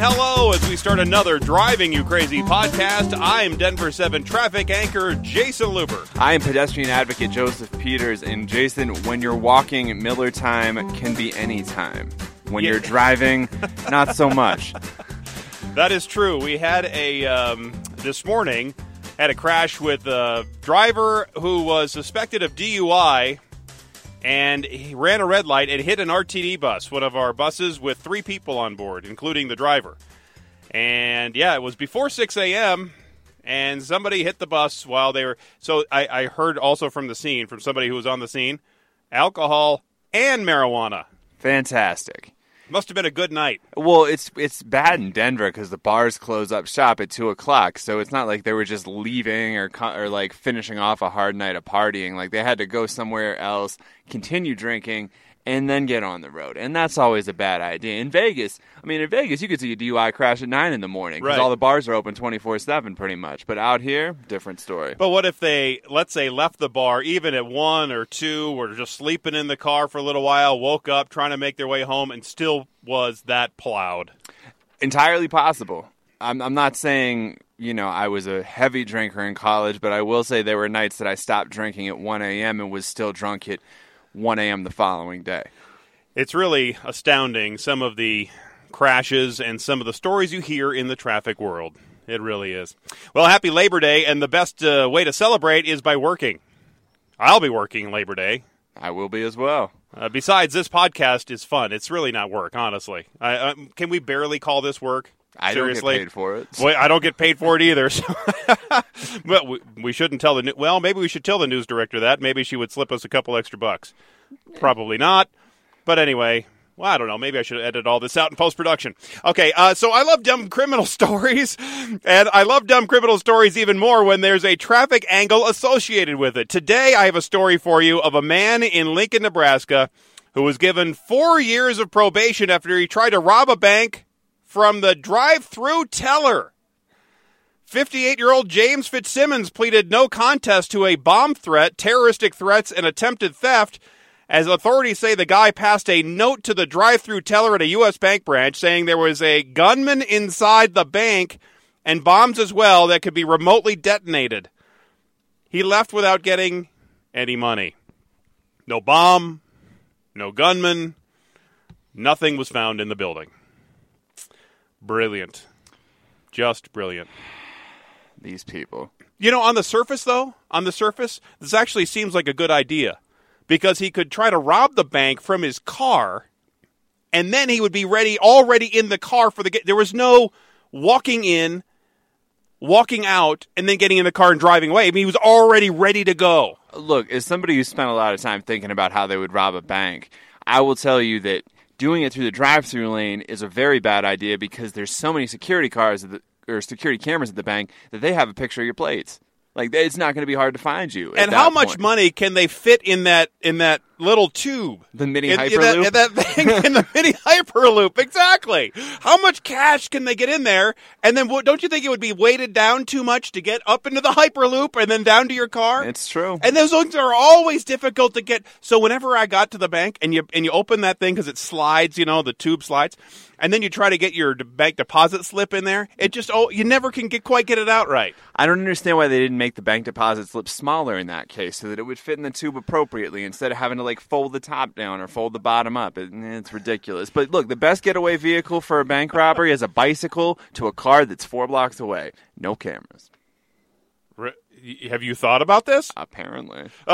hello as we start another Driving You Crazy podcast. I'm Denver 7 traffic anchor Jason Luber. I am pedestrian advocate Joseph Peters. And Jason, when you're walking, Miller time can be any time. When Yeah. you're driving, not so much. That is true. We had a, um, this morning, had a crash with a driver who was suspected of DUI and he ran a red light and hit an RTD bus, one of our buses with three people on board, including the driver. And yeah, it was before 6 a.m. and somebody hit the bus while they were. So I, I heard also from the scene, from somebody who was on the scene, alcohol and marijuana. Fantastic. Must have been a good night. Well, it's it's bad in Denver because the bars close up shop at two o'clock, so it's not like they were just leaving or or like finishing off a hard night of partying. Like they had to go somewhere else, continue drinking, and then get on the road, and that's always a bad idea. In Vegas, I mean, in Vegas, you could see a DUI crash at nine in the morning because Right. all the bars are open twenty four seven, pretty much. But out here, different story. But what if they, let's say, left the bar even at one or two, or just sleeping in the car for a little while, woke up trying to make their way home, and still was that plowed? entirely possible. I'm, I'm not saying you know I was a heavy drinker in college, but I will say there were nights that I stopped drinking at 1 a.m. and was still drunk at 1 a.m. the following day. It's really astounding some of the crashes and some of the stories you hear in the traffic world. It really is. Well, happy Labor Day, and the best uh, way to celebrate is by working. I'll be working Labor Day. I will be as well. Uh, besides, this podcast is fun. It's really not work, honestly. I, uh, can we barely call this work? I Seriously? don't get paid for it. Well, I don't get paid for it either. So but we, we shouldn't tell the new. Well, maybe we should tell the news director that. Maybe she would slip us a couple extra bucks. Probably not. But anyway, well, I don't know. Maybe I should edit all this out in post production. Okay, uh, so I love dumb criminal stories, and I love dumb criminal stories even more when there's a traffic angle associated with it. Today, I have a story for you of a man in Lincoln, Nebraska, who was given four years of probation after he tried to rob a bank from the drive-through teller. 58 year old James Fitzsimmons pleaded no contest to a bomb threat, terroristic threats, and attempted theft. As authorities say, the guy passed a note to the drive through teller at a U.S. bank branch saying there was a gunman inside the bank and bombs as well that could be remotely detonated. He left without getting any money. No bomb, no gunman, nothing was found in the building. Brilliant. Just brilliant. These people. You know, on the surface, though, on the surface, this actually seems like a good idea because he could try to rob the bank from his car, and then he would be ready, already in the car for the. There was no walking in, walking out, and then getting in the car and driving away. I mean, he was already ready to go. Look, as somebody who spent a lot of time thinking about how they would rob a bank, I will tell you that doing it through the drive-through lane is a very bad idea because there's so many security cars at the, or security cameras at the bank that they have a picture of your plates. Like it's not going to be hard to find you. And how much point. money can they fit in that in that little tube? The mini in, in hyperloop? that, in that thing in the mini hyperloop, exactly. How much cash can they get in there? And then, don't you think it would be weighted down too much to get up into the hyperloop and then down to your car? It's true. And those things are always difficult to get. So whenever I got to the bank and you and you open that thing because it slides, you know, the tube slides, and then you try to get your bank deposit slip in there, it just oh, you never can get quite get it out right. I don't understand why they didn't make the bank deposit slip smaller in that case so that it would fit in the tube appropriately instead of having to like fold the top down or fold the bottom up. It, it's ridiculous. But look, the best getaway vehicle for a bank robbery is a bicycle to a car that's four blocks away. No cameras, Re- Have you thought about this? apparently.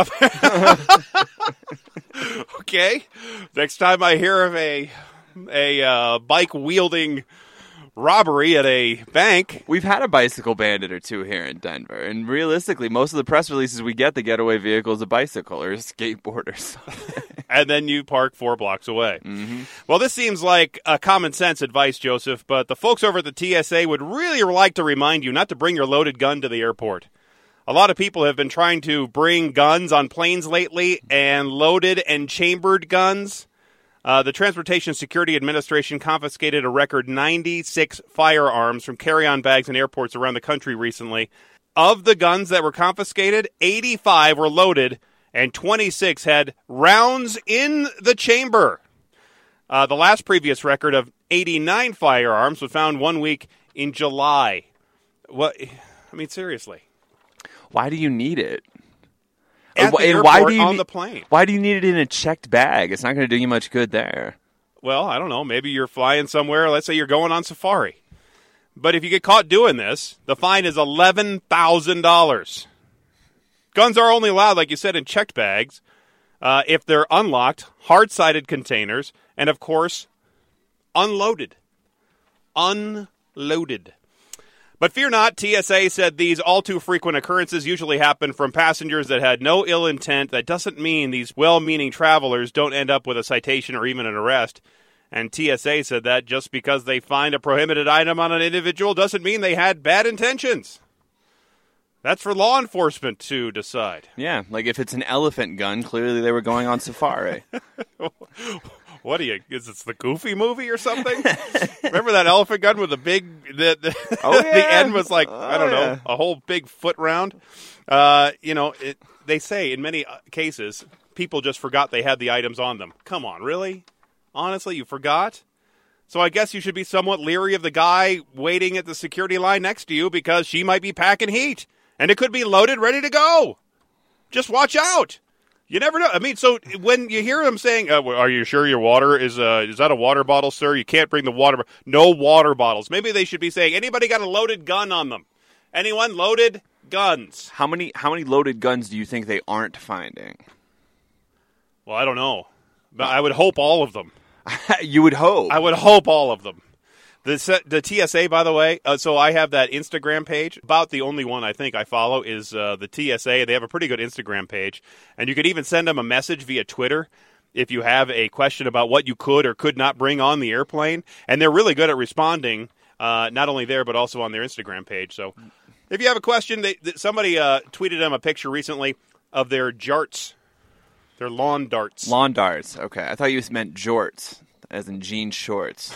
Okay. Next time I hear of a a uh, bike wielding robbery at a bank, We've had a bicycle bandit or two here in Denver, and realistically, most of the press releases we get, the getaway vehicle is a bicycle or a skateboard or something. and then you park four blocks away. Mm-hmm. Well, this seems like a common sense advice, Joseph, but the folks over at the TSA would really like to remind you not to bring your loaded gun to the airport. A lot of people have been trying to bring guns on planes lately, and loaded and chambered guns. Uh, the Transportation Security Administration confiscated a record 96 firearms from carry on bags in airports around the country recently. Of the guns that were confiscated, 85 were loaded and 26 had rounds in the chamber. Uh, the last previous record of 89 firearms was found one week in July. What? I mean, seriously. Why do you need it? At Wh- the and why do you on need- the plane. Why do you need it in a checked bag? It's not going to do you much good there. Well, I don't know. Maybe you're flying somewhere. Let's say you're going on safari. But if you get caught doing this, the fine is $11,000. Guns are only allowed, like you said, in checked bags uh, if they're unlocked, hard sided containers, and of course, unloaded. Unloaded. But fear not, TSA said these all too frequent occurrences usually happen from passengers that had no ill intent. That doesn't mean these well meaning travelers don't end up with a citation or even an arrest. And TSA said that just because they find a prohibited item on an individual doesn't mean they had bad intentions. That's for law enforcement to decide. Yeah, like if it's an elephant gun, clearly they were going on safari. What are you? Is this the Goofy movie or something? Remember that elephant gun with the big? The, the, Oh, the end was like I don't Oh, know, yeah. a whole big foot round. Uh, you know, it, they say in many uh, cases people just forgot they had the items on them. Come on, really? Honestly, you forgot? So I guess you should be somewhat leery of the guy waiting at the security line next to you because she might be packing heat and it could be loaded, ready to go. Just watch out. You never know. I mean, so when you hear them saying, uh, "Are you sure your water is uh, is that a water bottle, sir? You can't bring the water. No water bottles." Maybe they should be saying, "Anybody got a loaded gun on them? Anyone loaded guns?" how many how many loaded guns do you think they aren't finding? Well, I don't know, but I would hope all of them. you would hope. I would hope all of them. The the TSA, by the way, uh, so I have that Instagram page. About the only one I think I follow is uh, the TSA. They have a pretty good Instagram page, and you could even send them a message via Twitter if you have a question about what you could or could not bring on the airplane. And they're really good at responding, uh, not only there but also on their Instagram page. So if you have a question, they, somebody uh, tweeted them a picture recently of their jarts, their lawn darts. Lawn darts. Okay, I thought you meant jorts, as in jean shorts.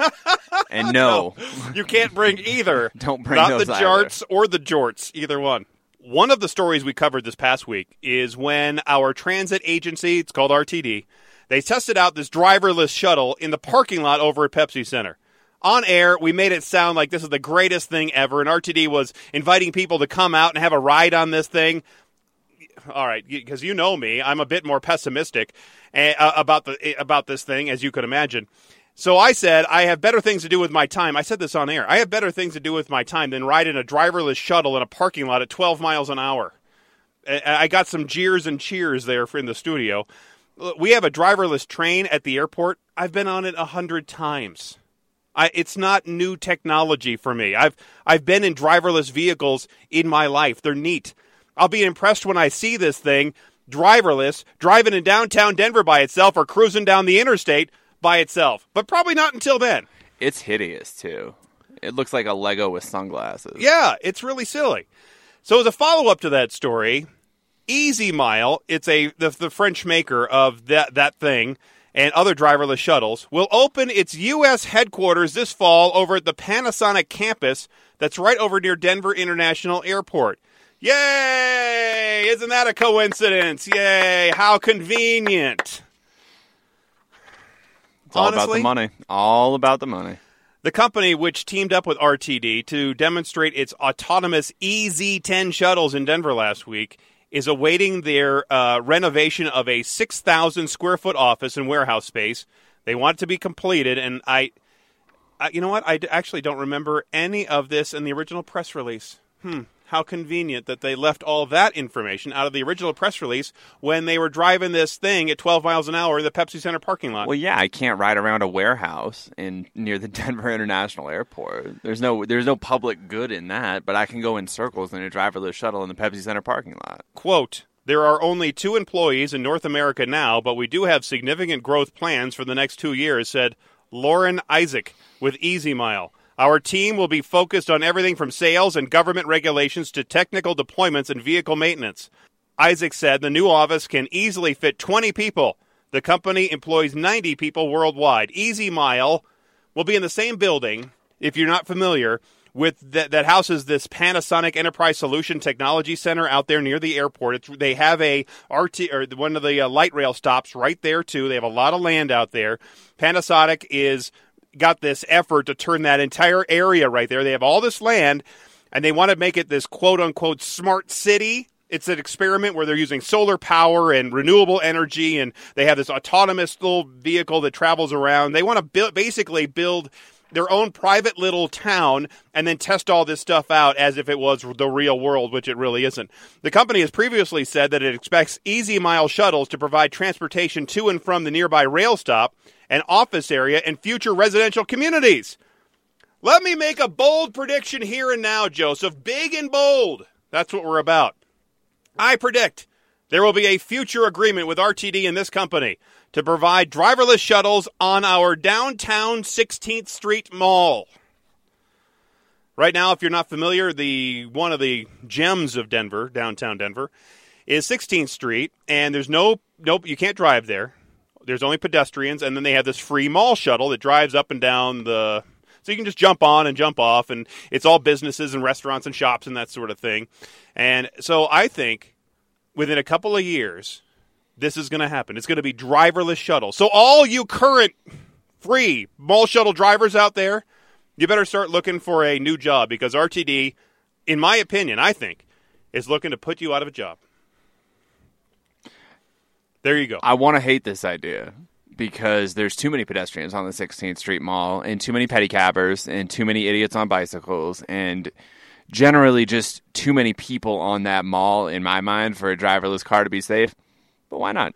and no, You can't bring either. Don't bring Not those the either. or the jorts, either one. One of the stories we covered this past week is when our transit agency, it's called RTD, they tested out this driverless shuttle in the parking lot over at Pepsi Center. On air, we made it sound like this is the greatest thing ever, and RTD was inviting people to come out and have a ride on this thing all right, because you know me, I'm a bit more pessimistic uh, about the about this thing, as you could imagine. So I said I have better things to do with my time. I said this on air. I have better things to do with my time than ride in a driverless shuttle in a parking lot at 12 miles an hour. I got some jeers and cheers there in the studio. We have a driverless train at the airport. I've been on it a hundred times. I, it's not new technology for me. I've I've been in driverless vehicles in my life. They're neat. I'll be impressed when I see this thing driverless driving in downtown Denver by itself or cruising down the interstate by itself. But probably not until then. it's hideous too. It looks like a Lego with sunglasses. Yeah, it's really silly. So as a follow up to that story, EasyMile, it's a the, the French maker of that that thing and other driverless shuttles, will open its US headquarters this fall over at the Panasonic campus that's right over near Denver International Airport. Yay! Isn't that a coincidence? Yay! How convenient. It's all about the money. All about the money. The company, which teamed up with RTD to demonstrate its autonomous EZ10 shuttles in Denver last week, is awaiting their uh, renovation of a 6,000 square foot office and warehouse space. They want it to be completed, and I, I you know what? I d- actually don't remember any of this in the original press release. Hmm. How convenient that they left all that information out of the original press release when they were driving this thing at 12 miles an hour in the Pepsi Center parking lot. Well, yeah, I can't ride around a warehouse in near the Denver International Airport. There's no there's no public good in that, but I can go in circles in a driverless shuttle in the Pepsi Center parking lot. Quote, there are only two employees in North America now, but we do have significant growth plans for the next two years, said Lauren Isaac with EasyMile. Our team will be focused on everything from sales and government regulations to technical deployments and vehicle maintenance. Isaac said the new office can easily fit 20 people. The company employs 90 people worldwide. EasyMile will be in the same building, if you're not familiar, with that, that houses this Panasonic Enterprise Solution Technology Center out there near the airport. It's, they have a RT or one of the uh, light rail stops right there too. They have a lot of land out there. Panasonic is got this effort to turn that entire area right there. They have all this land, and they want to make it this quote unquote smart city. It's an experiment where they're using solar power and renewable energy, and they have this autonomous little vehicle that travels around. They want to build, basically build their own private little town and then test all this stuff out as if it was the real world, which it really isn't. The company has previously said that it expects EasyMile shuttles to provide transportation to and from the nearby rail stop and office area and future residential communities. Let me make a bold prediction here and now, Joseph. Big and bold. That's what we're about. I predict there will be a future agreement with RTD and this company to provide driverless shuttles on our downtown 16th Street Mall. Right now, if you're not familiar, the one of the gems of Denver, downtown Denver, is 16th Street, and there's no nope, you can't drive there. There's only pedestrians, and then they have this free mall shuttle that drives up and down the. So you can just jump on and jump off, and it's all businesses and restaurants and shops and that sort of thing. And so I think within a couple of years, this is going to happen. It's going to be driverless shuttle. So all you current free mall shuttle drivers out there, you better start looking for a new job because RTD, in my opinion, I think, is looking to put you out of a job. There you go. I want to hate this idea because there's too many pedestrians on the 16th Street Mall and too many pedicabbers and too many idiots on bicycles and generally just too many people on that mall in my mind for a driverless car to be safe. But why not?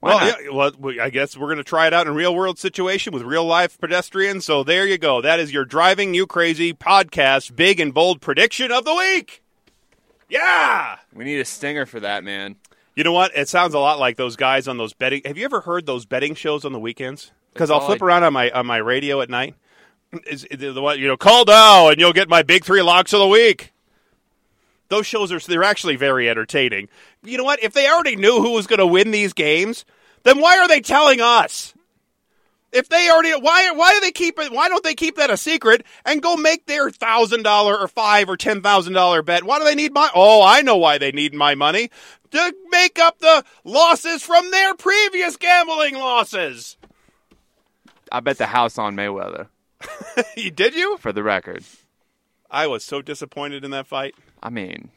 Why well, not? yeah, well, we- I guess we're going to try it out in a real world situation with real life pedestrians. So there you go. That is your driving you crazy podcast, big and bold prediction of the week. Yeah. We need a stinger for that, man. You know what? It sounds a lot like those guys on those betting. Have you ever heard those betting shows on the weekends? Because I'll oh, flip I- around on my on my radio at night. Is, is the one you know? Call now and you'll get my big three locks of the week. Those shows are they're actually very entertaining. You know what? If they already knew who was going to win these games, then why are they telling us? If they already why why do they keep it? Why don't they keep that a secret and go make their thousand dollar or five or ten thousand dollar bet? Why do they need my? Oh, I know why they need my money to make up the losses from their previous gambling losses. I bet the house on Mayweather, Did you? for the record. I was so disappointed in that fight. I mean,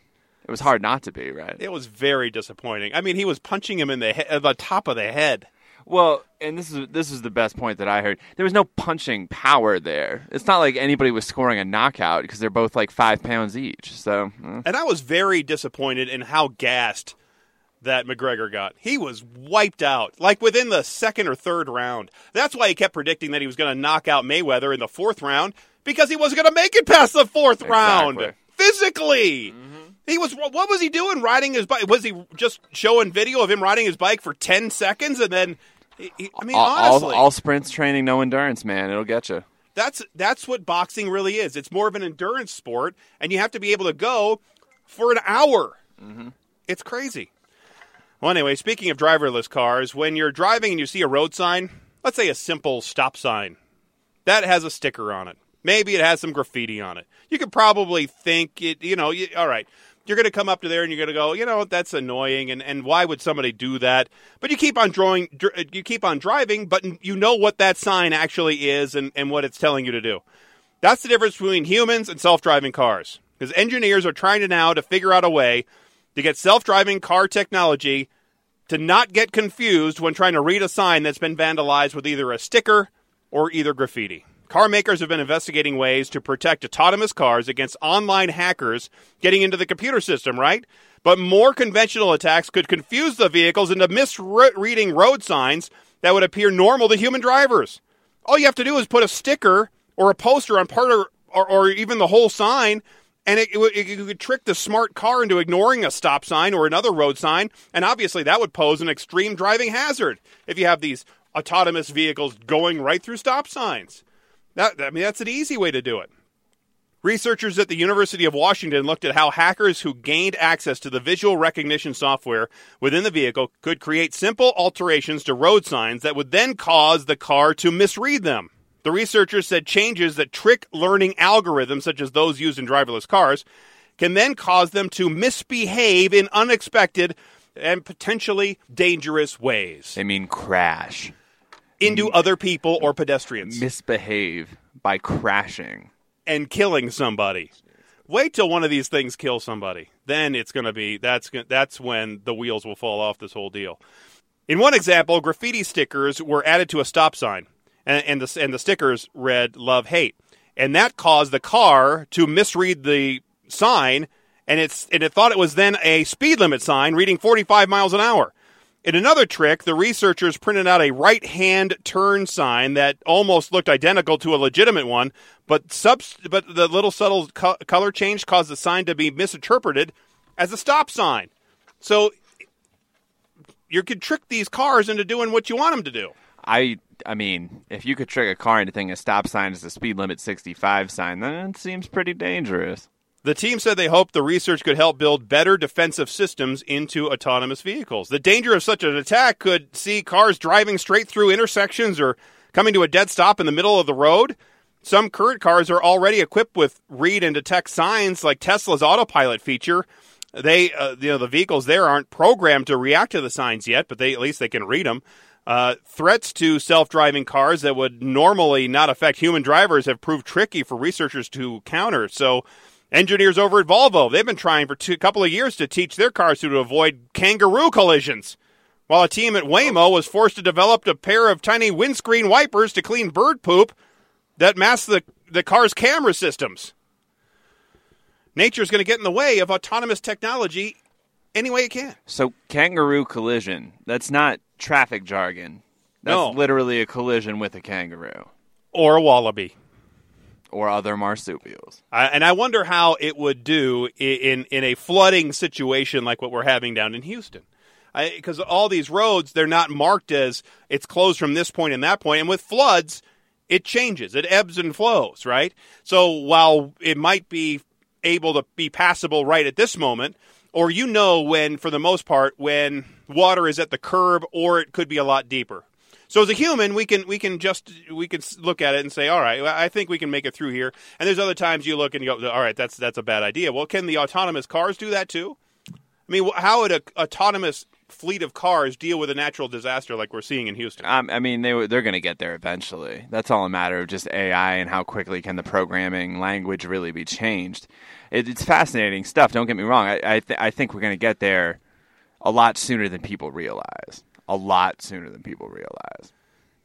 it was hard not to be, right? It was very disappointing. I mean, he was punching him in the he- uh, the top of the head. Well, and this is this is the best point that I heard. There was no punching power there. It's not like anybody was scoring a knockout because they're both like five pounds each. So eh. And I was very disappointed in how gassed that McGregor got. He was wiped out, like within the second or third round. That's why he kept predicting that he was going to knock out Mayweather in the fourth round because he wasn't going to make it past the fourth round Exactly. physically. He was. What was he doing? Riding his bike? Was he just showing video of him riding his bike for ten seconds and then? I mean, all, all, honestly, all sprints training, no endurance, man. It'll get you. that's that's what boxing really is. It's more of an endurance sport, and you have to be able to go for an hour. Mm-hmm. It's crazy. Well, anyway, speaking of driverless cars, when you're driving and you see a road sign, let's say a simple stop sign, that has a sticker on it. Maybe it has some graffiti on it. You could probably think it. You know, you, all right. You're going to come up to there and you're going to go, you know, that's annoying, and, and why would somebody do that? But you keep on drawing, dr- uh, you keep on driving, but you know what that sign actually is and, and what it's telling you to do. That's the difference between humans and self-driving cars. Because engineers are trying to now to figure out a way to get self-driving car technology to not get confused when trying to read a sign that's been vandalized with either a sticker or either graffiti. Car makers have been investigating ways to protect autonomous cars against online hackers getting into the computer system, right? But more conventional attacks could confuse the vehicles into misreading road signs that would appear normal to human drivers. All you have to do is put a sticker or a poster on part of, or, or even the whole sign, and it, it, it could trick the smart car into ignoring a stop sign or another road sign. And obviously, that would pose an extreme driving hazard if you have these autonomous vehicles going right through stop signs. That, I mean, that's an easy way to do it. Researchers at the University of Washington looked at how hackers who gained access to the visual recognition software within the vehicle could create simple alterations to road signs that would then cause the car to misread them. The researchers said changes that trick learning algorithms, such as those used in driverless cars, can then cause them to misbehave in unexpected and potentially dangerous ways. They mean crash. Into other people or pedestrians Misbehave by crashing. and killing somebody. Wait till one of these things kills somebody. Then it's going to be that's that's when the wheels will fall off this whole deal. In one example, graffiti stickers were added to a stop sign, and, and the and the stickers read "Love Hate," and that caused the car to misread the sign, and it's and it thought it was then a speed limit sign reading 45 miles an hour. In another trick, the researchers printed out a right hand turn sign that almost looked identical to a legitimate one, but, but the little subtle co- color change caused the sign to be misinterpreted as a stop sign. So you could trick these cars into doing what you want them to do. I I mean, if you could trick a car into thinking a stop sign is a speed limit 65 sign, then it seems pretty dangerous. The team said they hoped the research could help build better defensive systems into autonomous vehicles. The danger of such an attack could see cars driving straight through intersections or coming to a dead stop in the middle of the road. Some current cars are already equipped with read and detect signs like Tesla's autopilot feature. They, uh, you know, the vehicles there aren't programmed to react to the signs yet, but they at least they can read them. Uh, threats to self-driving cars that would normally not affect human drivers have proved tricky for researchers to counter. So, engineers over at Volvo they've been trying for a couple of years to teach their cars to avoid kangaroo collisions. While a team at Waymo was forced to develop a pair of tiny windscreen wipers to clean bird poop that mask the, the car's camera systems. Nature's going to get in the way of autonomous technology any way it can. So kangaroo collision, that's not traffic jargon. That's No. literally a collision with a kangaroo Or a wallaby. Or other marsupials. And I wonder how it would do in in a flooding situation like what we're having down in Houston. Because all these roads, they're not marked as it's closed from this point and that point. And with floods, it changes, it ebbs and flows, right? So while it might be able to be passable right at this moment, or you know when, for the most part, when water is at the curb or it could be a lot deeper. So as a human, we can we can just we can look at it and say, all right, I think we can make it through here. And there's other times you look and you go, all right, that's that's a bad idea. Well, can the autonomous cars do that too? I mean, how would a autonomous fleet of cars deal with a natural disaster like we're seeing in Houston? Um, I mean, they they're going to get there eventually. That's all a matter of just AI and how quickly can the programming language really be changed. It, it's fascinating stuff. Don't get me wrong. I I, th- I think we're going to get there a lot sooner than people realize. A lot sooner than people realize.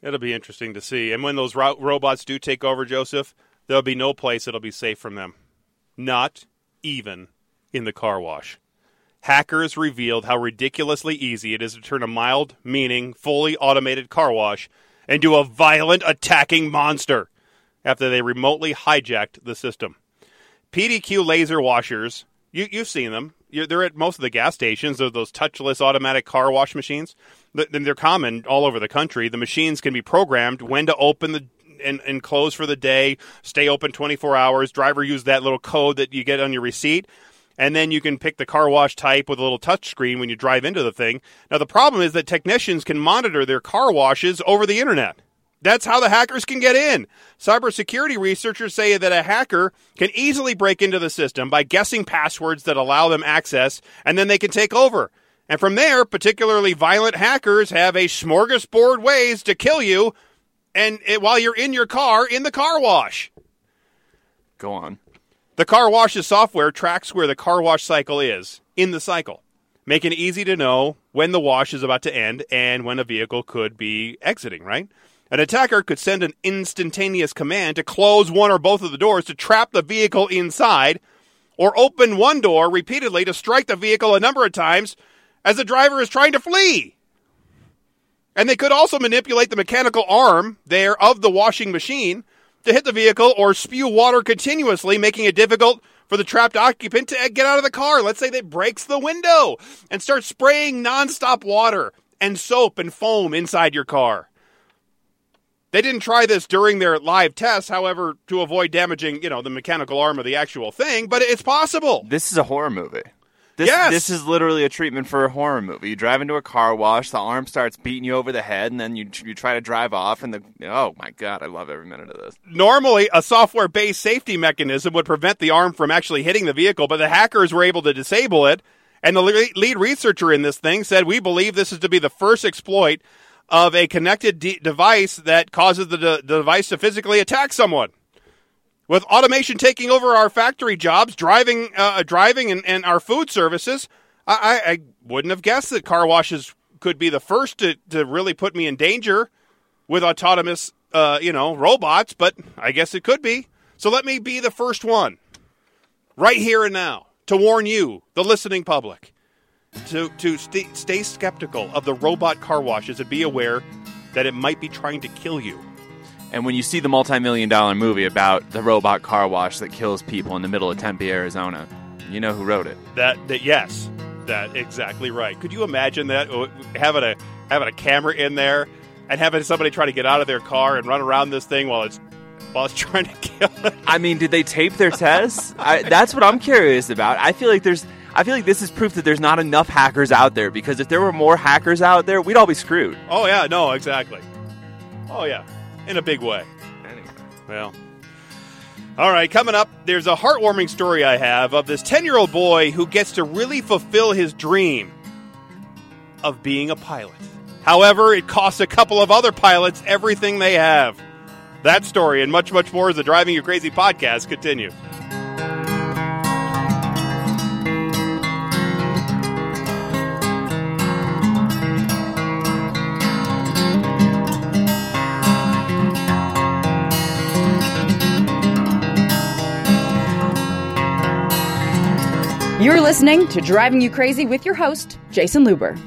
It'll be interesting to see. And when those ro- robots do take over, Joseph, there'll be no place that'll be safe from them. Not even in the car wash. Hackers revealed how ridiculously easy it is to turn a mild, meaning, fully automated car wash into a violent, attacking monster after they remotely hijacked the system. PDQ laser washers, you, you've seen them. you they're at most of the gas stations. They're those touchless automatic car wash machines. Th- They're common all over the country. The machines can be programmed when to open the and, and close for the day, stay open 24 hours. Driver use that little code that you get on your receipt. And then you can pick the car wash type with a little touch screen when you drive into the thing. Now, the problem is that technicians can monitor their car washes over the internet. That's how the hackers can get in. Cybersecurity researchers say that a hacker can easily break into the system by guessing passwords that allow them access, and then they can take over. And from there, particularly violent hackers have a smorgasbord ways to kill you, and it, while you're in your car in the car wash. Go on. The car wash's software tracks where the car wash cycle is in the cycle, making it easy to know when the wash is about to end and when a vehicle could be exiting, right? An attacker could send an instantaneous command to close one or both of the doors to trap the vehicle inside, or open one door repeatedly to strike the vehicle a number of times as the driver is trying to flee. And they could also manipulate the mechanical arm there of the washing machine to hit the vehicle or spew water continuously, making it difficult for the trapped occupant to get out of the car. Let's say that breaks the window and starts spraying nonstop water and soap and foam inside your car. They didn't try this during their live tests, however, to avoid damaging, you know, the mechanical arm of the actual thing, but it's possible. This is a horror movie. This, Yes! this is literally a treatment for a horror movie. You drive into a car wash, the arm starts beating you over the head, and then you you try to drive off, and the oh my god, I love every minute of this. normally a software based safety mechanism would prevent the arm from actually hitting the vehicle, but the hackers were able to disable it. And the lead researcher in this thing said, We believe this is to be the first exploit of a connected de- device that causes the, de- the device to physically attack someone. With automation taking over our factory jobs, driving, uh, driving, and, and our food services, I, I, wouldn't have guessed that car washes could be the first to, to really put me in danger with autonomous, uh, you know, robots. But I guess it could be. So let me be the first one, right here and now, to warn you, the listening public, to to st- stay skeptical of the robot car washes and be aware that it might be trying to kill you. And when you see the multi-million dollar movie about the robot car wash that kills people in the middle of Tempe, Arizona, you know who wrote it. That that yes, that exactly right. Could you imagine that uh, having a having a camera in there and having somebody try to get out of their car and run around this thing while it's while it's trying to kill it? I mean, did they tape their tests? I, that's what I'm curious about. I feel like there's. I feel like this is proof that there's not enough hackers out there because if there were more hackers out there, we'd all be screwed. Oh yeah, no, exactly. Oh yeah, in a big way. Anyway. Well, all right, coming up, there's a heartwarming story I have of this 10 year old boy who gets to really fulfill his dream of being a pilot. However, it costs a couple of other pilots everything they have. That story and much, much more as the Driving You Crazy podcast continue. You're listening to Driving You Crazy with your host, Jason Luber.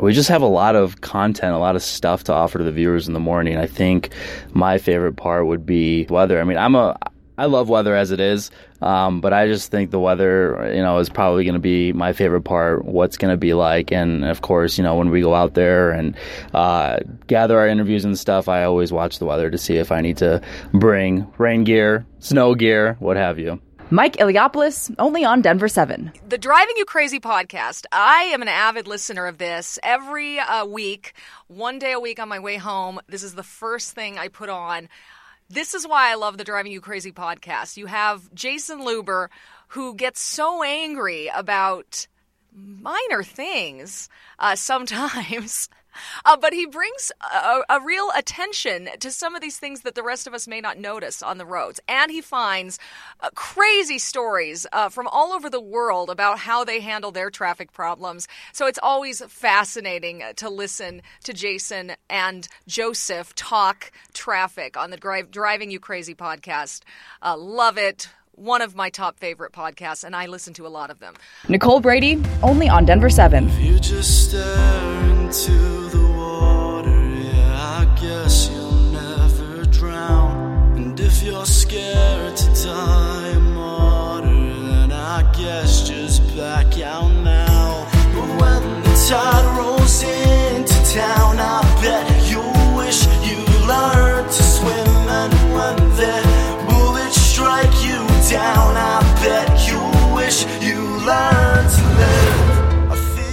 we just have a lot of content, a lot of stuff to offer to the viewers in the morning. I think my favorite part would be weather. I mean, I'm a I love weather as it is, um, but I just think the weather, you know, is probably going to be my favorite part. What's going to be like, and of course, you know, when we go out there and uh, gather our interviews and stuff, I always watch the weather to see if I need to bring rain gear, snow gear, what have you. Mike Iliopoulos, only on Denver 7. The Driving You Crazy podcast. I am an avid listener of this. Every uh, week, one day a week on my way home, this is the first thing I put on. This is why I love the Driving You Crazy podcast. You have Jason Luber, who gets so angry about minor things uh, sometimes. Uh, but he brings a, a real attention to some of these things that the rest of us may not notice on the roads. And he finds uh, crazy stories uh, from all over the world about how they handle their traffic problems. So it's always fascinating to listen to Jason and Joseph talk traffic on the Drive, Driving You Crazy podcast. Uh, love it. One of my top favorite podcasts, and I listen to a lot of them. Nicole Brady, only on Denver 7. You just stare into the water, yeah, I guess you'll never drown. And if you're scared to die a martyr, then I guess just back out now. But when the tide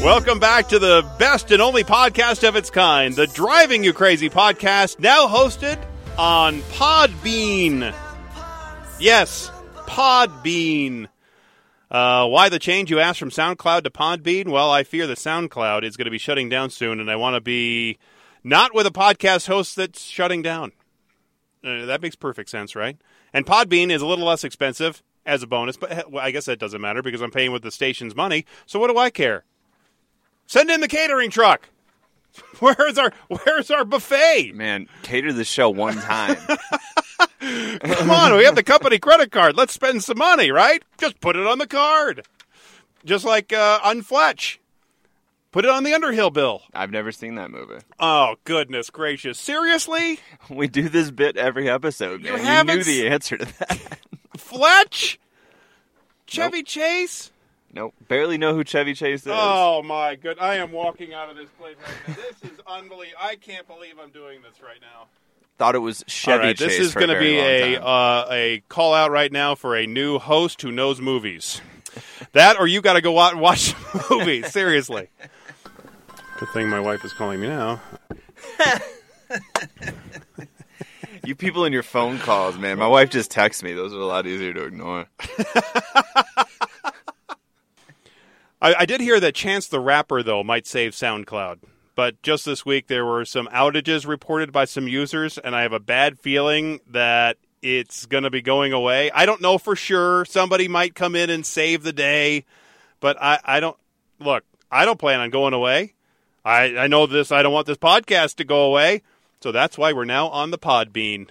Welcome back to the best and only podcast of its kind, the Driving You Crazy podcast, now hosted on Podbean. Yes, Podbean. Uh, why the change, you ask, from SoundCloud to Podbean? Well, I fear the SoundCloud is going to be shutting down soon, and I want to be not with a podcast host that's shutting down. Uh, that makes perfect sense, right? And Podbean is a little less expensive as a bonus, but eh, I guess that doesn't matter because I'm paying with the station's money. So what do I care? Send in the catering truck. Where's our Where's our buffet? Man, cater the show one time. Come on, we have the company credit card. Let's spend some money, right? Just put it on the card, just like uh, on Fletch. Put it on the Underhill bill. I've never seen that movie. Oh goodness gracious! Seriously, We do this bit every episode, You man. You, haven't knew the answer to that. Fletch, Chevy Chase. Nope. Barely know who Chevy Chase is. Oh my good! I am walking out of this place right now. This is unbelievable. I can't believe I'm doing this right now. Thought it was Chevy All right, Chase. this is going to be a uh, a call out right now for a new host who knows movies. that or you got to go out and watch the movie. Seriously. Good thing my wife is calling me now. You people in your phone calls, man. My wife just texts me. Those are a lot easier to ignore. I, I did hear that Chance the Rapper though might save SoundCloud, but just this week there were some outages reported by some users, and I have a bad feeling that it's going to be going away. I don't know for sure. Somebody might come in and save the day, but I, I don't look. I don't plan on going away. I, I know this. I don't want this podcast to go away, so that's why we're now on the Podbean.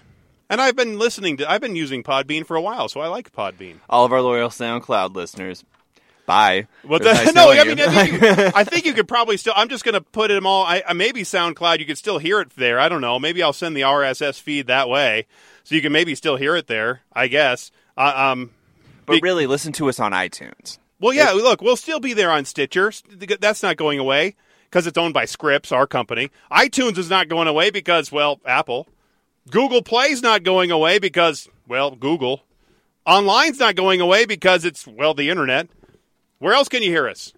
And I've been listening to. I've been using Podbean for a while, so I like Podbean. All of our loyal SoundCloud listeners, bye. What the, nice no, I mean. I, think you, I think you could probably still. I'm just going to put them all. I, I maybe SoundCloud. You could still hear it there. I don't know. Maybe I'll send the RSS feed that way, so you can maybe still hear it there. I guess. Uh, um. but really, listen to us on iTunes. Well, yeah. look, we'll still be there on Stitcher. That's not going away because it's owned by Scripps, our company. iTunes is not going away because, well, Apple. Google Play's not going away because, well, Google. Online's not going away because it's, well, the internet. Where else can you hear us?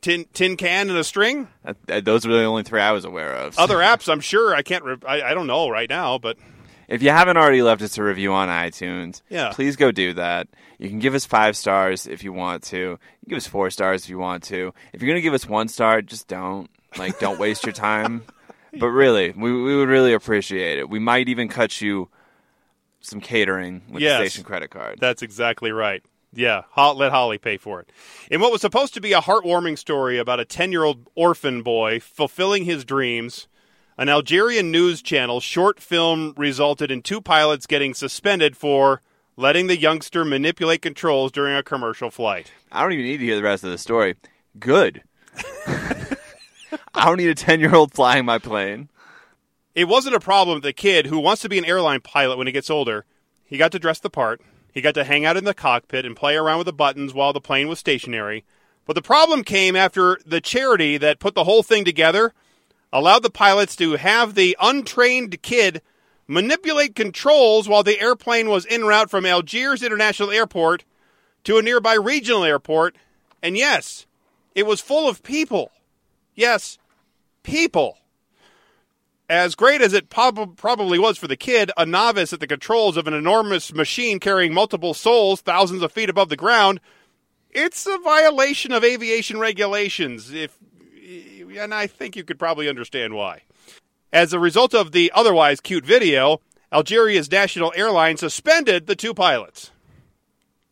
Tin tin can and a string. Uh, those are the only three I was aware of. Other apps, I'm sure. I can't. Re- I, I don't know right now, but If you haven't already left us a review on iTunes, Yeah. please go do that. You can give us five stars if you want to. You can give us four stars if you want to. If you're going to give us one star, just don't. Like, don't waste your time. But really, we, we would really appreciate it. We might even cut you some catering with Yes. the station credit card. That's exactly right. Yeah, let Holly pay for it. In what was supposed to be a heartwarming story about a 10 year old orphan boy fulfilling his dreams, an Algerian news channel short film resulted in two pilots getting suspended for letting the youngster manipulate controls during a commercial flight. I don't even need to hear the rest of the story. Good. I don't need a 10 year old flying my plane. It wasn't a problem with the kid who wants to be an airline pilot when he gets older. He got to dress the part. He got to hang out in the cockpit and play around with the buttons while the plane was stationary. But the problem came after the charity that put the whole thing together allowed the pilots to have the untrained kid manipulate controls while the airplane was en route from Algiers International Airport to a nearby regional airport. And yes, it was full of people. Yes, people. As great as it prob- probably was for the kid, a novice at the controls of an enormous machine carrying multiple souls thousands of feet above the ground, it's a violation of aviation regulations. If and I think you could probably understand why. As a result of the otherwise cute video, Algeria's national airline suspended the two pilots.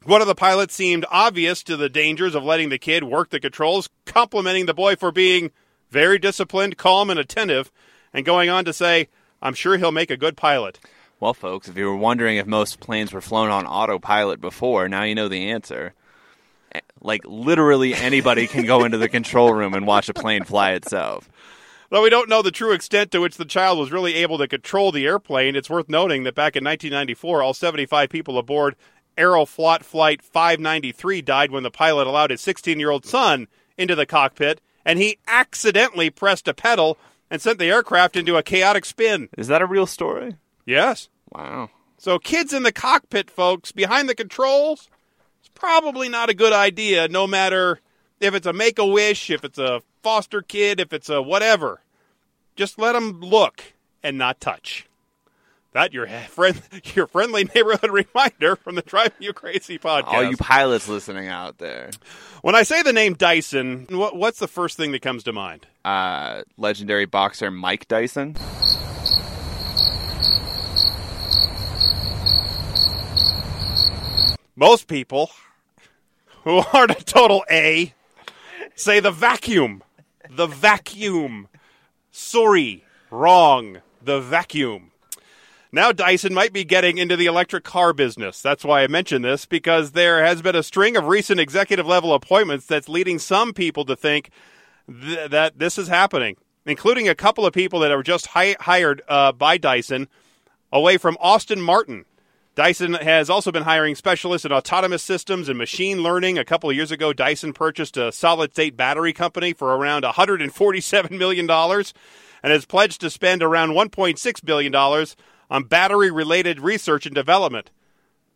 One of the pilots seemed obvious to the dangers of letting the kid work the controls, complimenting the boy for being very disciplined, calm, and attentive, and going on to say, I'm sure he'll make a good pilot. Well, folks, if you were wondering if most planes were flown on autopilot before, now you know the answer. Like, literally anybody can go into the control room and watch a plane fly itself. Though we don't know the true extent to which the child was really able to control the airplane, it's worth noting that back in 1994, all 75 people aboard Aeroflot Flight 593 died when the pilot allowed his 16 year old son into the cockpit and he accidentally pressed a pedal and sent the aircraft into a chaotic spin. Is that a real story? Yes. Wow. So, kids in the cockpit, folks, behind the controls, it's probably not a good idea, no matter if it's a make a wish, if it's a foster kid, if it's a whatever. Just let them look and not touch. That your friend, your friendly neighborhood reminder from the Drive You Crazy podcast. All you pilots listening out there. when I say the name Dyson, what, what's the first thing that comes to mind? Uh, legendary boxer Mike Dyson. Most people who aren't a total A say the vacuum. The vacuum. Sorry, wrong. The vacuum. Now Dyson might be getting into the electric car business. That's why I mention this, because there has been a string of recent executive level appointments that's leading some people to think th- that this is happening, including a couple of people that are just hi- hired uh, by Dyson away from Aston Martin. Dyson has also been hiring specialists in autonomous systems and machine learning. A couple of years ago, Dyson purchased a solid state battery company for around $147 million and has pledged to spend around $1.6 billion on battery related research and development.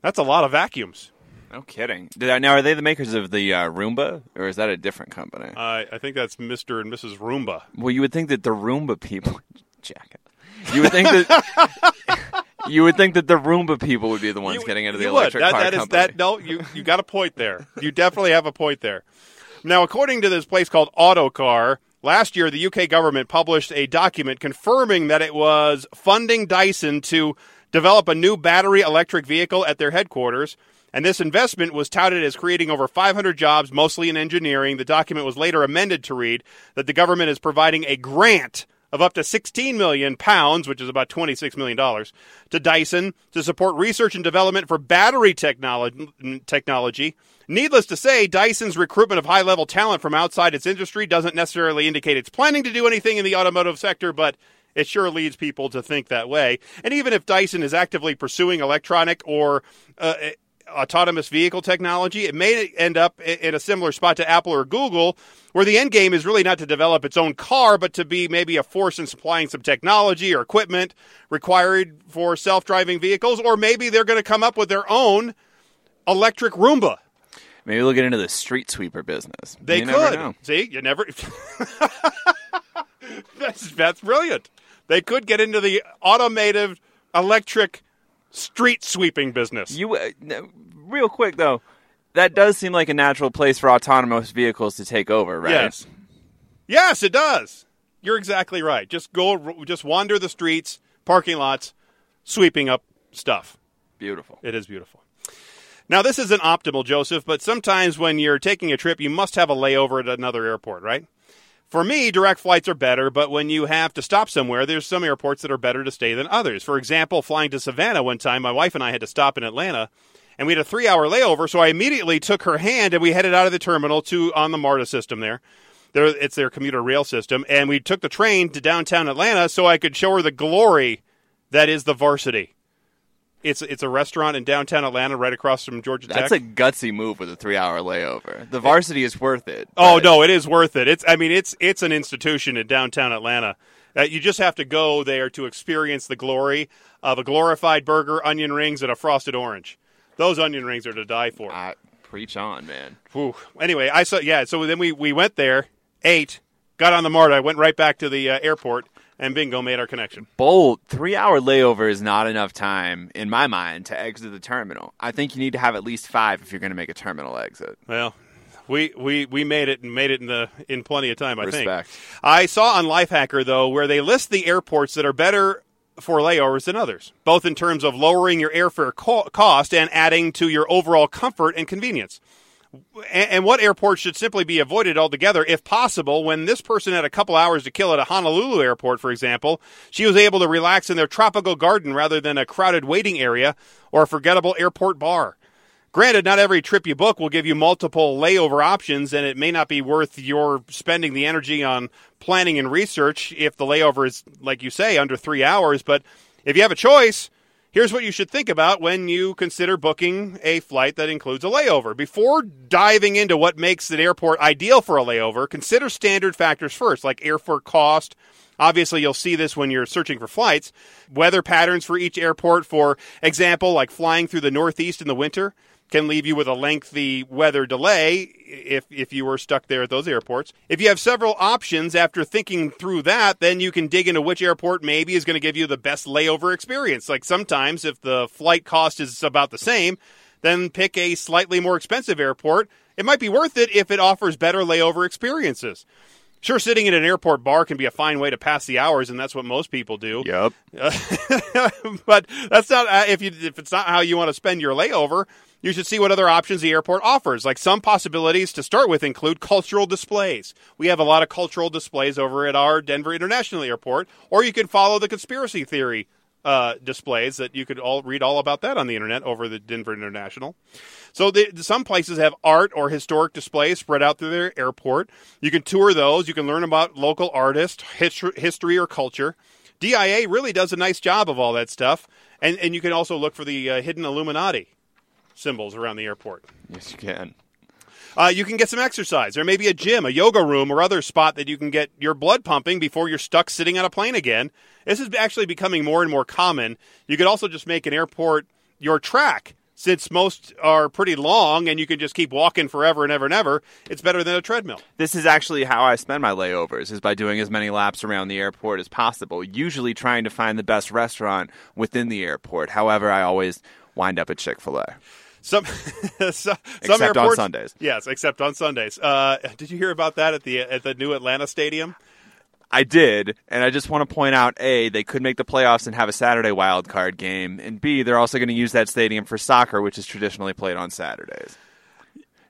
That's a lot of vacuums. No kidding. Did I, now, are they the makers of the uh, Roomba, or is that a different company? Uh, I think that's Mr. and Mrs. Roomba. well, you would think that the Roomba people, jacket. You would think that you would think that the Roomba people would be the ones You- getting into the electric would. car that, that is- company. that- no, you you got a point there. You definitely have a point there. Now, according to this place called Autocar, Last year, the UK government published a document confirming that it was funding Dyson to develop a new battery electric vehicle at their headquarters. And this investment was touted as creating over 500 jobs, mostly in engineering. The document was later amended to read that the government is providing a grant of up to 16 million pounds, which is about 26 million dollars, to Dyson to support research and development for battery technology. Technology. Needless to say, Dyson's recruitment of high-level talent from outside its industry doesn't necessarily indicate it's planning to do anything in the automotive sector, but it sure leads people to think that way. And even if Dyson is actively pursuing electronic or uh, autonomous vehicle technology, it may end up in a similar spot to Apple or Google, where the end game is really not to develop its own car, but to be maybe a force in supplying some technology or equipment required for self driving vehicles, or maybe they're going to come up with their own electric Roomba. Maybe they'll get into the street sweeper business. They You could. See, you never. that's, that's brilliant. They could get into the automated electric street sweeping business. You uh, real quick though, that does seem like a natural place for autonomous vehicles to take over, right? Yes. Yes, it does. You're exactly right. Just go, just wander the streets, parking lots, sweeping up stuff. Beautiful. It is beautiful. Now, this isn't optimal, Joseph, but sometimes when you're taking a trip, you must have a layover at another airport, right? For me, direct flights are better, but when you have to stop somewhere, there's some airports that are better to stay than others. For example, flying to Savannah one time, my wife and I had to stop in Atlanta, and we had a three hour layover, so I immediately took her hand and we headed out of the terminal to on the MARTA system there. There, it's their commuter rail system, and we took the train to downtown Atlanta so I could show her the glory that is the varsity. It's it's a restaurant in downtown Atlanta, right across from Georgia Tech. That's a gutsy move with a three-hour layover. The varsity is worth it. Oh but- no, it is worth it. It's I mean it's it's an institution in downtown Atlanta. Uh, you just have to go there to experience the glory of a glorified burger, onion rings, and a frosted orange. Those onion rings are to die for. I, preach on, man. Whew. Anyway, I saw yeah. So then we we went there, ate, got on the MARTA, went right back to the uh, airport, and bingo, made our connection. Bold three-hour layover is not enough time in my mind to exit the terminal. I think you need to have at least five if you're going to make a terminal exit. Well, we, we, we made it and made it in the in plenty of time. I Respect. think. I saw on Lifehacker though where they list the airports that are better for layovers than others, both in terms of lowering your airfare co- cost and adding to your overall comfort and convenience. And, what airports should simply be avoided altogether, if possible. When this person had a couple hours to kill at a Honolulu airport, for example, she was able to relax in their tropical garden rather than a crowded waiting area or a forgettable airport bar. Granted, not every trip you book will give you multiple layover options, and it may not be worth your spending the energy on planning and research if the layover is, like you say, under three hours. But if you have a choice, here's what you should think about when you consider booking a flight that includes a layover. Before diving into what makes an airport ideal for a layover, consider standard factors first, like airfare cost. Obviously, you'll see this when you're searching for flights. Weather patterns for each airport, for example, like flying through the Northeast in the winter can leave you with a lengthy weather delay if if you were stuck there at those airports. If you have several options after thinking through that, then you can dig into which airport maybe is going to give you the best layover experience. Like sometimes if the flight cost is about the same, then pick a slightly more expensive airport. It might be worth it if it offers better layover experiences. Sure, sitting in an airport bar can be a fine way to pass the hours, and that's what most people do. Yep. but that's not uh, if you if it's not how you want to spend your layover. You should see what other options the airport offers. Like some possibilities to start with include cultural displays. We have a lot of cultural displays over at our Denver International Airport, or you can follow the conspiracy theory uh, displays that you could all read all about that on the internet over the Denver International. So the, some places have art or historic displays spread out through their airport. You can tour those. You can learn about local artists, history, or culture. DIA really does a nice job of all that stuff, and and you can also look for the uh, hidden Illuminati symbols around the airport. Yes, you can. Uh, you can get some exercise. There may be a gym, a yoga room, or other spot that you can get your blood pumping before you're stuck sitting on a plane again. This is actually becoming more and more common. You could also just make an airport your track. Since most are pretty long and you can just keep walking forever and ever and ever, it's better than a treadmill. This is actually how I spend my layovers is by doing as many laps around the airport as possible, usually trying to find the best restaurant within the airport. However, I always wind up at Chick-fil-A. Some, so- some Except on airports, Sundays. Yes, except on Sundays. Uh, did you hear about that at the at the new Atlanta stadium? I did, and I just want to point out: a, they could make the playoffs and have a Saturday wild card game, and b, they're also going to use that stadium for soccer, which is traditionally played on Saturdays.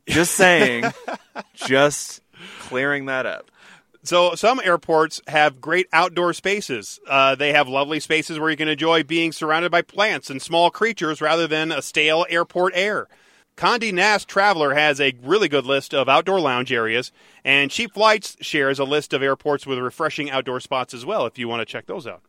Just saying, just clearing that up. So some airports have great outdoor spaces. Uh, they have lovely spaces where you can enjoy being surrounded by plants and small creatures rather than a stale airport air. Condé Nast Traveler has a really good list of outdoor lounge areas, and Cheap Flights shares a list of airports with refreshing outdoor spots as well if you want to check those out.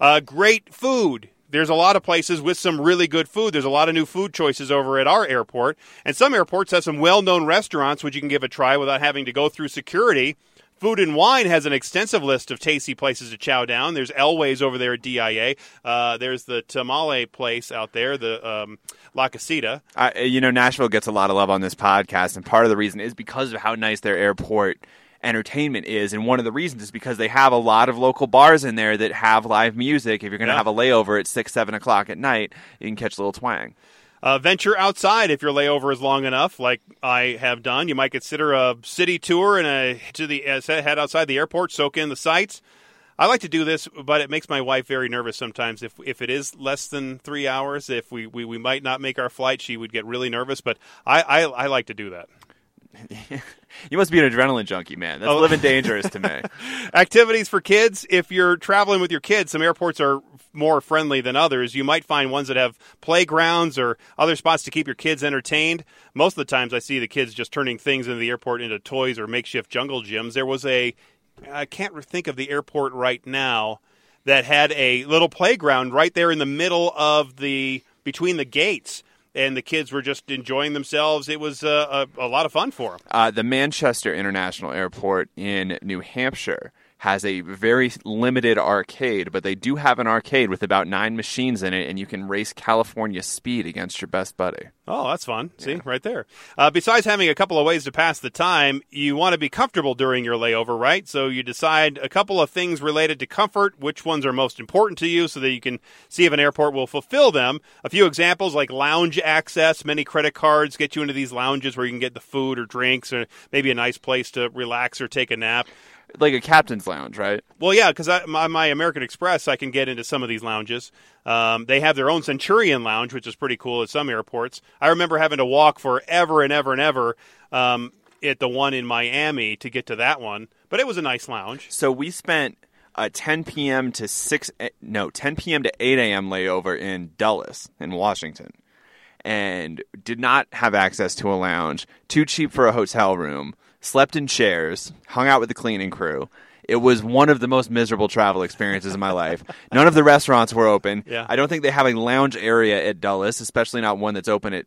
Uh, great food. There's a lot of places with some really good food. There's a lot of new food choices over at our airport, and some airports have some well known restaurants which you can give a try without having to go through security. Food and Wine has an extensive list of tasty places to chow down. There's Elways over there at DIA. Uh, there's the Tamale place out there, the um, La Casita. I, you know, Nashville gets a lot of love on this podcast, and part of the reason is because of how nice their airport entertainment is. And one of the reasons is because they have a lot of local bars in there that have live music. If you're going to Yeah. have a layover at six, seven o'clock at night, you can catch a little twang. Uh, venture outside if your layover is long enough, like I have done. You might consider a city tour and a to the uh, head outside the airport, soak in the sights. I like to do this, but it makes my wife very nervous sometimes. If if it is less than three hours, if we, we, we might not make our flight, she would get really nervous. But I, I, I like to do that. You must be an adrenaline junkie, man. That's Oh. living dangerous to me. Activities for kids. If you're traveling with your kids, some airports are more friendly than others. You might find ones that have playgrounds or other spots to keep your kids entertained. Most of the times I see the kids just turning things in the airport into toys or makeshift jungle gyms. There was a, I can't think of the airport right now, that had a little playground right there in the middle of the, between the gates. And the kids were just enjoying themselves. It was uh, a, a lot of fun for them. Uh, the Manchester International Airport in New Hampshire has a very limited arcade, but they do have an arcade with about nine machines in it, and you can race California speed against your best buddy. Oh, that's fun. See, right there. Uh, besides having a couple of ways to pass the time, you want to be comfortable during your layover, right? So you decide a couple of things related to comfort, which ones are most important to you, so that you can see if an airport will fulfill them. A few examples like lounge access. Many credit cards get you into these lounges where you can get the food or drinks or maybe a nice place to relax or take a nap. Like a captain's lounge, right? Well, yeah, because my, my American Express, I can get into some of these lounges. Um, they have their own Centurion lounge, which is pretty cool at some airports. I remember having to walk forever and ever and ever um, at the one in Miami to get to that one, but it was a nice lounge. So we spent a 10 p.m. to 6 no 10 p.m. to 8 a.m. layover in Dulles in Washington, and did not have access to a lounge. Too cheap for a hotel room. Slept in chairs. Hung out with the cleaning crew. It was one of the most miserable travel experiences of my life. None of the restaurants were open. Yeah. I don't think they have a lounge area at Dulles, especially not one that's open at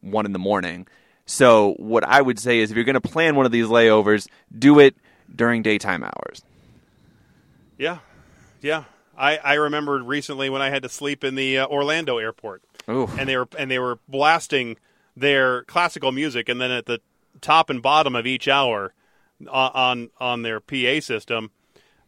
one in the morning. So what I would say is, if you're going to plan one of these layovers, do it during daytime hours. Yeah, yeah. I, I remembered recently when I had to sleep in the uh, Orlando airport, Ooh. and they were and they were blasting their classical music, and then at the top and bottom of each hour uh, on on their PA system,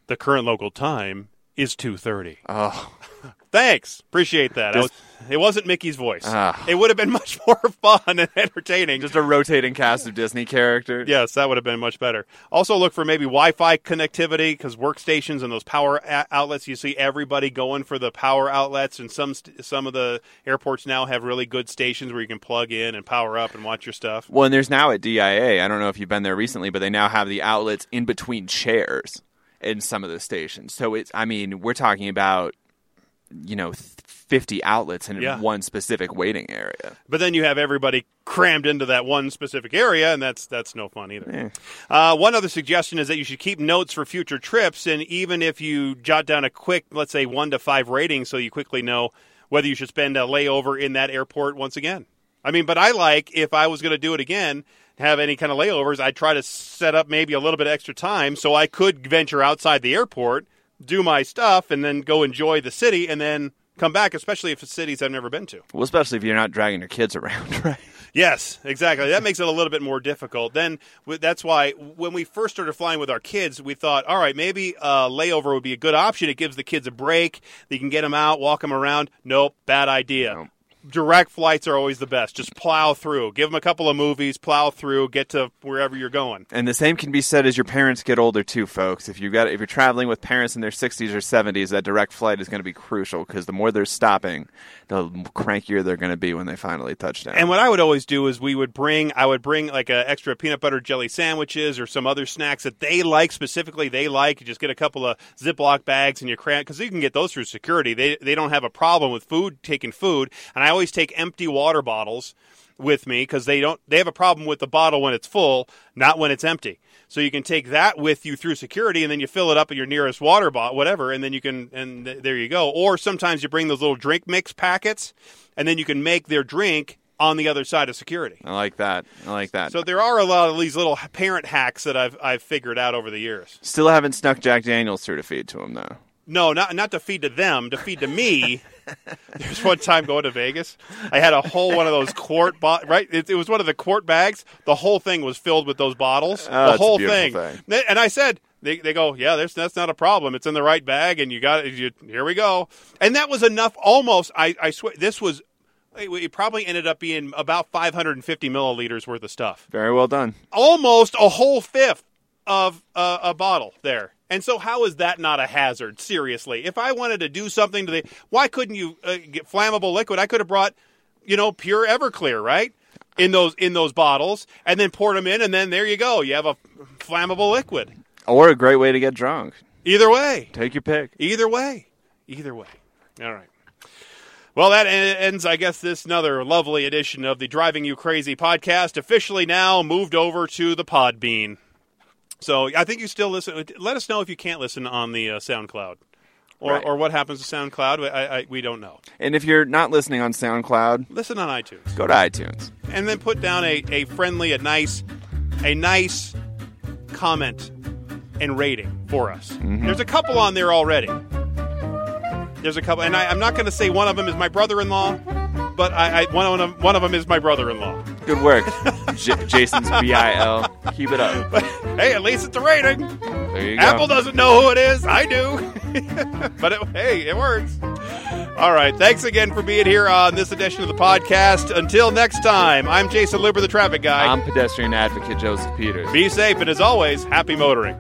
the current local time is two thirty. Oh, Thanks, appreciate that. I was, it wasn't Mickey's voice. Ah. It would have been much more fun and entertaining. just a rotating cast of Disney characters. Yes, that would have been much better. Also, look for maybe Wi-Fi connectivity because workstations and those power a- outlets. You see everybody going for the power outlets, and some st- some of the airports now have really good stations where you can plug in and power up and watch your stuff. Well, and there's now at DIA. I don't know if you've been there recently, but they now have the outlets in between chairs in some of the stations. So it's, I mean, we're talking about, you know, 50 outlets in Yeah. one specific waiting area. But then you have everybody crammed into that one specific area, and that's that's no fun either. Uh, one other suggestion is that you should keep notes for future trips, and even if you jot down a quick, let's say one to five rating, so you quickly know whether you should spend a layover in that airport once again. I mean, but I like if I was going to do it again, have any kind of layovers, I'd try to set up maybe a little bit extra time so I could venture outside the airport, do my stuff, and then go enjoy the city, and then come back, especially if it's cities I've never been to. Well, especially if you're not dragging your kids around, right? Yes, exactly. That makes it a little bit more difficult. Then that's why when we first started flying with our kids, we thought, all right, maybe a layover would be a good option. It gives the kids a break. They can get them out, walk them around. Nope, bad idea. Nope. Direct flights are always the best. Just plow through. Give them a couple of movies, plow through, get to wherever you're going. And the same can be said as your parents get older too, folks. If you got if you're traveling with parents in their 60s or 70s, that direct flight is going to be crucial because the more they're stopping, the crankier they're going to be when they finally touch down. And what I would always do is we would bring, I would bring like a extra peanut butter jelly sandwiches or some other snacks that they like specifically. They like. You just get a couple of Ziploc bags and you cram because you can get those through security. They they don't have a problem with food taking food. And I always take empty water bottles with me because they don't. They have a problem with the bottle when it's full, not when it's empty. So you can take that with you through security, and then you fill it up at your nearest water bottle, whatever, and then you can, and th- there you go. Or sometimes you bring those little drink mix packets, and then you can make their drink on the other side of security. I like that. I like that. So there are a lot of these little parent hacks that I've I've figured out over the years. Still haven't snuck Jack Daniels through to feed to him though. No, not not to feed to them, to feed to me. There's one time going to Vegas, I had a whole one of those quart bo- right. It, it was one of the quart bags. The whole thing was filled with those bottles. Oh, the whole thing. thing. And I said, they, they go, yeah, there's, that's not a problem. It's in the right bag, and you got it. You, here we go. And that was enough. Almost, I, I swear, this was. It it probably ended up being about 550 milliliters worth of stuff Very well done. almost a whole fifth of uh, a bottle there. And so, how is that not a hazard? Seriously, if I wanted to do something to the, why couldn't you uh, get flammable liquid? I could have brought, you know, pure Everclear, right? In those in those bottles, and then poured them in, and then there you go. You have a flammable liquid. Or a great way to get drunk. Either way, Take your pick. either way, either way. All right. Well, that ends, I guess, this another lovely edition of the Driving You Crazy podcast. Officially now moved over to the Podbean. So I think you still listen. Let us know if you can't listen on the uh, SoundCloud, or Right. or what happens to SoundCloud. I, I, we don't know. And if you're not listening on SoundCloud, Listen on iTunes, go to iTunes. and then put down a, a friendly, a nice, a nice comment and rating for us. There's a couple on there already. There's a couple, and I, I'm not going to say one of them is my brother-in-law, but I, I one of them one of them is my brother-in-law. Good work, J- Jason's BIL. Keep it up. But hey, at least it's a rating. There you go. Apple doesn't know who it is. I do. but it, hey, it works. All right. Thanks again for being here on this edition of the podcast. Until next time, I'm Jason Luber, the traffic guy. I'm pedestrian advocate Joseph Peters. Be safe, and as always, happy motoring.